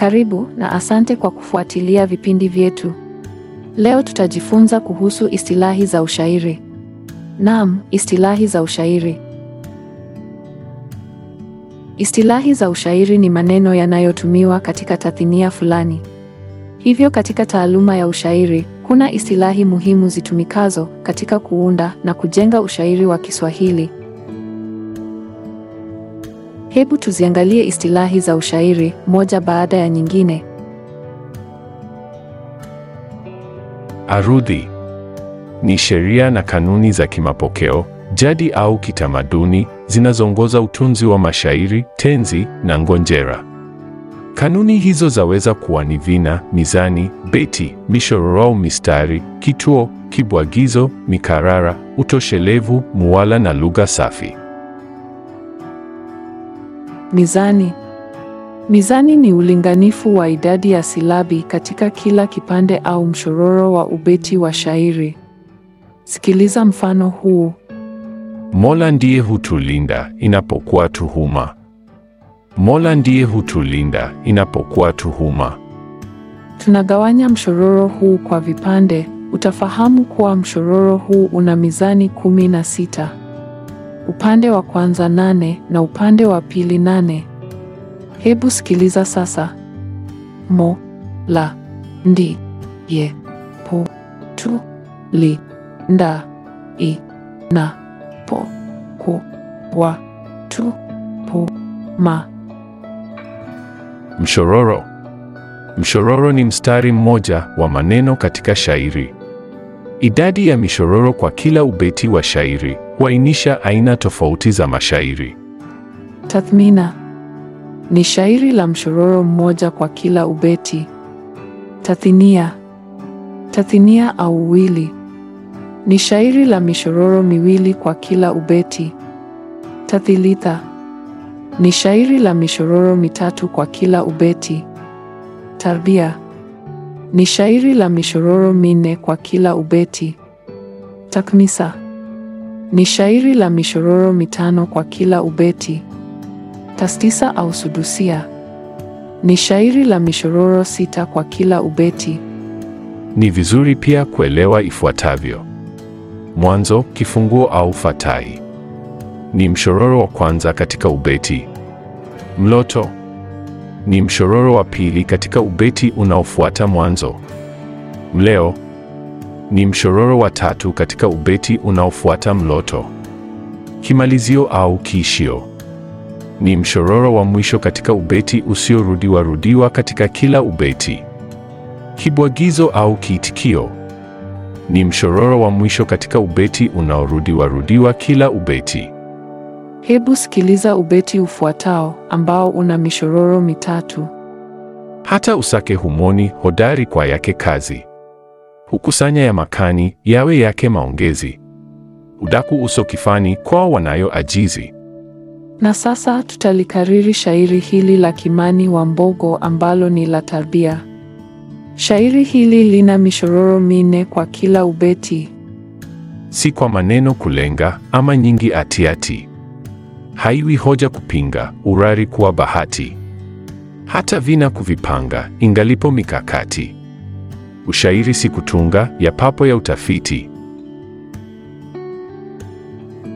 Karibu na asante kwa kufuatilia vipindi vyetu. Leo tutajifunza kuhusu istilahi za ushairi. Naam, istilahi za ushairi. Istilahi za ushairi ni maneno yanayotumiwa katika tathnia fulani. Hivyo katika taaluma ya ushairi, kuna istilahi muhimu zitumikazo katika kuunda na kujenga ushairi wa Kiswahili. Hebu tuziangalie istilahi za ushairi moja baada ya nyingine. Arudhi ni sheria na kanuni za kimapokeo, jadi au kitamaduni zinazoongoza utunzi wa mashairi, tenzi na ngonjera. Kanuni hizo zaweza kuwa ni vina, mizani, beti, mishororo au mistari, kituo, kibwagizo, mikarara, utoshelevu, muwala na lugha safi. Mizani. Mizani ni ulinganifu wa idadi ya silabi katika kila kipande au mshororo wa ubeti wa shairi. Sikiliza mfano huu. Mola ndiye hutulinda inapokuwa tuhuma. Mola ndiye hutulinda inapokuwa tuhuma. Tunagawanya mshororo huu kwa vipande. Utafahamu kuwa mshororo huu una mizani kumi na sita. Upande wa kwanza nane na upande wa pili nane. Hebu sikiliza sasa. Mo, la, ndi, ye, po, tu, li, nda, i, na, po, ku, wa, tu, po ma. Mshororo. Mshororo ni mstari mmoja wa maneno katika shairi. Idadi ya mishororo kwa kila ubeti wa shairi huainisha aina tofauti za mashairi. Tathmina ni shairi la mshororo mmoja kwa kila ubeti. Tathinia. Tathinia au uwili ni shairi la mishororo miwili kwa kila ubeti. Tathilitha ni shairi la mishororo mitatu kwa kila ubeti. Tarbia ni shairi la mishororo minne kwa kila ubeti. Takmisa ni shairi la mishororo mitano kwa kila ubeti. Tastisa au sudusia ni shairi la mishororo sita kwa kila ubeti. Ni vizuri pia kuelewa ifuatavyo: mwanzo, kifunguo au fatai ni mshororo wa kwanza katika ubeti. Mloto ni mshororo wa pili katika ubeti unaofuata mwanzo. Mleo ni mshororo wa tatu katika ubeti unaofuata mloto. Kimalizio au kiishio ni mshororo wa mwisho katika ubeti usiorudiwa rudiwa katika kila ubeti. Kibwagizo au kiitikio ni mshororo wa mwisho katika ubeti unaorudiwa rudiwa kila ubeti. Hebu sikiliza ubeti ufuatao ambao una mishororo mitatu. Hata usake humoni hodari kwa yake kazi, hukusanya ya makani yawe yake maongezi, udaku uso kifani kwao wanayo ajizi. Na sasa tutalikariri shairi hili la Kimani wa Mbogo ambalo ni la tabia. Shairi hili lina mishororo minne kwa kila ubeti. Si kwa maneno kulenga ama nyingi atiati, haiwi hoja kupinga urari kuwa bahati, hata vina kuvipanga ingalipo mikakati. Ushairi si kutunga ya papo ya utafiti,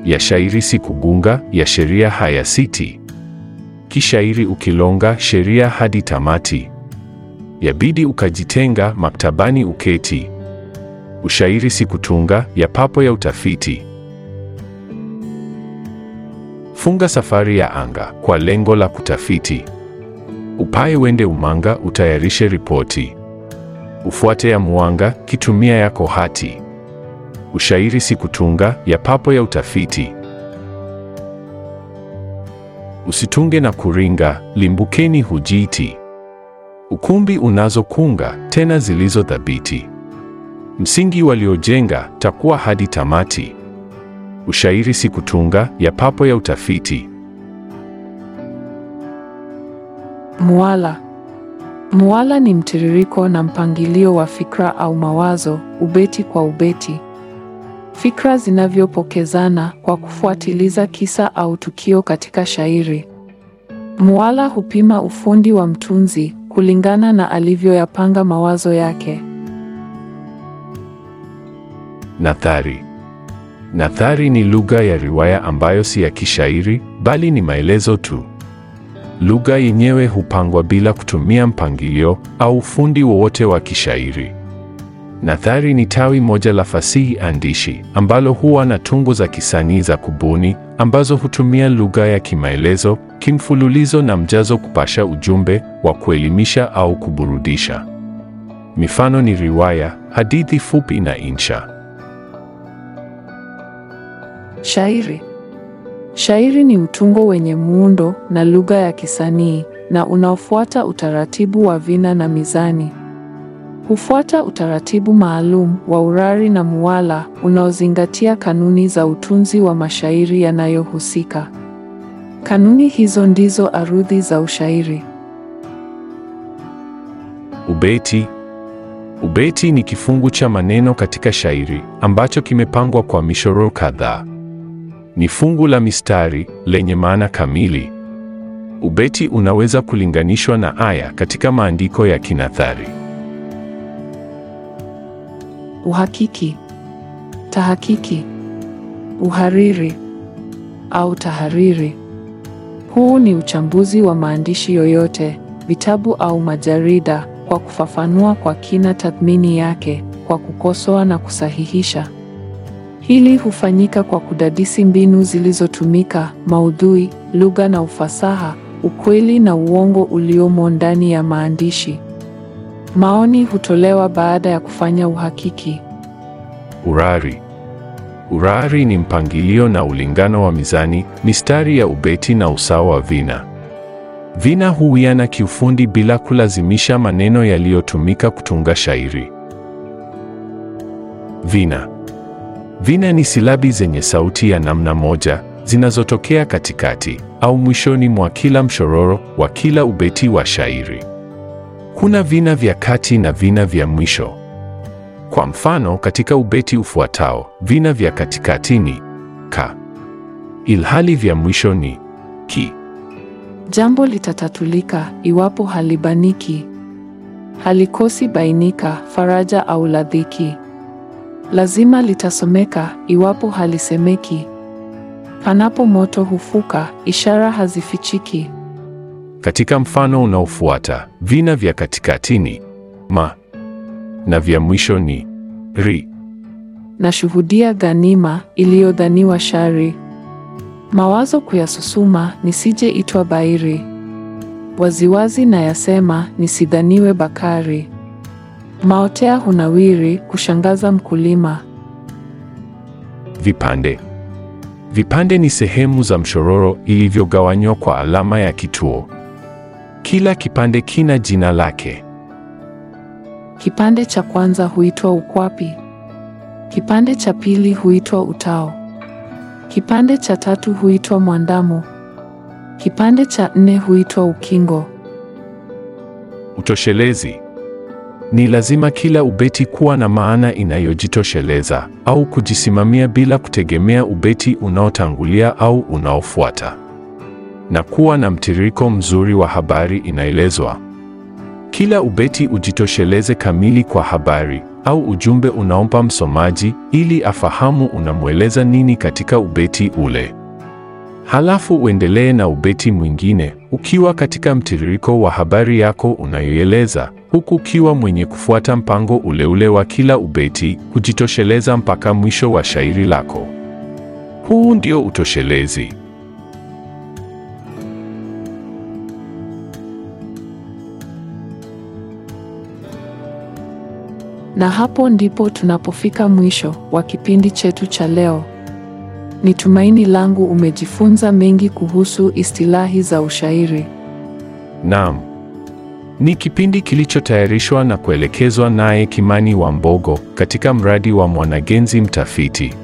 ya shairi si kugunga ya sheria hayasiti. Kishairi ukilonga sheria hadi tamati, yabidi ukajitenga maktabani uketi. Ushairi si kutunga ya papo ya utafiti. Funga safari ya anga kwa lengo la kutafiti, upaye wende Umanga utayarishe ripoti, ufuate ya Mwanga kitumia yako hati. Ushairi si kutunga ya papo ya utafiti. Usitunge na kuringa, limbukeni hujiti. Ukumbi unazo kunga tena zilizo thabiti, msingi waliojenga takuwa hadi tamati. Ushairi si kutunga ya papo ya utafiti. Muwala. Muwala ni mtiririko na mpangilio wa fikra au mawazo, ubeti kwa ubeti. Fikra zinavyopokezana kwa kufuatiliza kisa au tukio katika shairi. Muwala hupima ufundi wa mtunzi kulingana na alivyoyapanga mawazo yake. Nathari. Nathari ni lugha ya riwaya ambayo si ya kishairi, bali ni maelezo tu. Lugha yenyewe hupangwa bila kutumia mpangilio au ufundi wowote wa kishairi. Nathari ni tawi moja la fasihi andishi ambalo huwa na tungo za kisanii za kubuni ambazo hutumia lugha ya kimaelezo, kimfululizo na mjazo kupasha ujumbe wa kuelimisha au kuburudisha. Mifano ni riwaya, hadithi fupi na insha. Shairi. Shairi ni mtungo wenye muundo na lugha ya kisanii na unaofuata utaratibu wa vina na mizani. Hufuata utaratibu maalum wa urari na muwala unaozingatia kanuni za utunzi wa mashairi yanayohusika. Kanuni hizo ndizo arudhi za ushairi. Ubeti. Ubeti ni kifungu cha maneno katika shairi ambacho kimepangwa kwa mishororo kadhaa. Ni fungu la mistari lenye maana kamili. Ubeti unaweza kulinganishwa na aya katika maandiko ya kinathari. Uhakiki, tahakiki, uhariri au tahariri. Huu ni uchambuzi wa maandishi yoyote, vitabu au majarida, kwa kufafanua kwa kina tathmini yake, kwa kukosoa na kusahihisha. Hili hufanyika kwa kudadisi mbinu zilizotumika, maudhui, lugha na ufasaha, ukweli na uongo uliomo ndani ya maandishi. Maoni hutolewa baada ya kufanya uhakiki. Urari. Urari ni mpangilio na ulingano wa mizani, mistari ya ubeti na usawa wa vina. Vina huwiana kiufundi bila kulazimisha maneno yaliyotumika kutunga shairi. Vina. Vina ni silabi zenye sauti ya namna moja zinazotokea katikati au mwishoni mwa kila mshororo wa kila ubeti wa shairi. Kuna vina vya kati na vina vya mwisho. Kwa mfano, katika ubeti ufuatao, vina vya katikati ni ka, ilhali vya mwisho ni ki. Jambo litatatulika iwapo halibaniki, halikosi bainika, faraja au ladhiki. Lazima litasomeka iwapo halisemeki. Panapo moto hufuka, ishara hazifichiki. Katika mfano unaofuata, vina vya katikati ni ma na vya mwisho ni ri. Nashuhudia ghanima iliyodhaniwa shari, mawazo kuyasusuma nisije itwa bairi. Waziwazi na yasema nisidhaniwe bakari. Maotea hunawiri kushangaza mkulima. Vipande. Vipande ni sehemu za mshororo ilivyogawanywa kwa alama ya kituo. Kila kipande kina jina lake. Kipande cha kwanza huitwa ukwapi. Kipande cha pili huitwa utao. Kipande cha tatu huitwa mwandamo. Kipande cha nne huitwa ukingo. Utoshelezi. Ni lazima kila ubeti kuwa na maana inayojitosheleza au kujisimamia bila kutegemea ubeti unaotangulia au unaofuata, na kuwa na mtiririko mzuri wa habari inaelezwa. Kila ubeti ujitosheleze kamili kwa habari au ujumbe unaompa msomaji ili afahamu unamweleza nini katika ubeti ule. Halafu uendelee na ubeti mwingine ukiwa katika mtiririko wa habari yako unayoeleza, huku ukiwa mwenye kufuata mpango ule ule wa kila ubeti kujitosheleza mpaka mwisho wa shairi lako. Huu ndio utoshelezi. Na hapo ndipo tunapofika mwisho wa kipindi chetu cha leo. Ni tumaini langu umejifunza mengi kuhusu istilahi za ushairi. Naam. Ni kipindi kilichotayarishwa na kuelekezwa naye Kimani wa Mbogo katika mradi wa Mwanagenzi Mtafiti.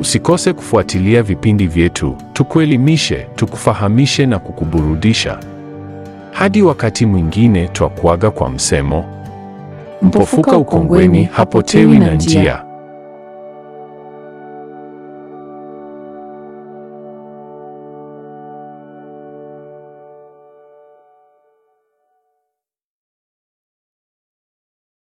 Usikose kufuatilia vipindi vyetu, tukuelimishe, tukufahamishe na kukuburudisha. Hadi wakati mwingine, twakuaga kwa msemo, mpofuka ukongweni hapotewi na njia.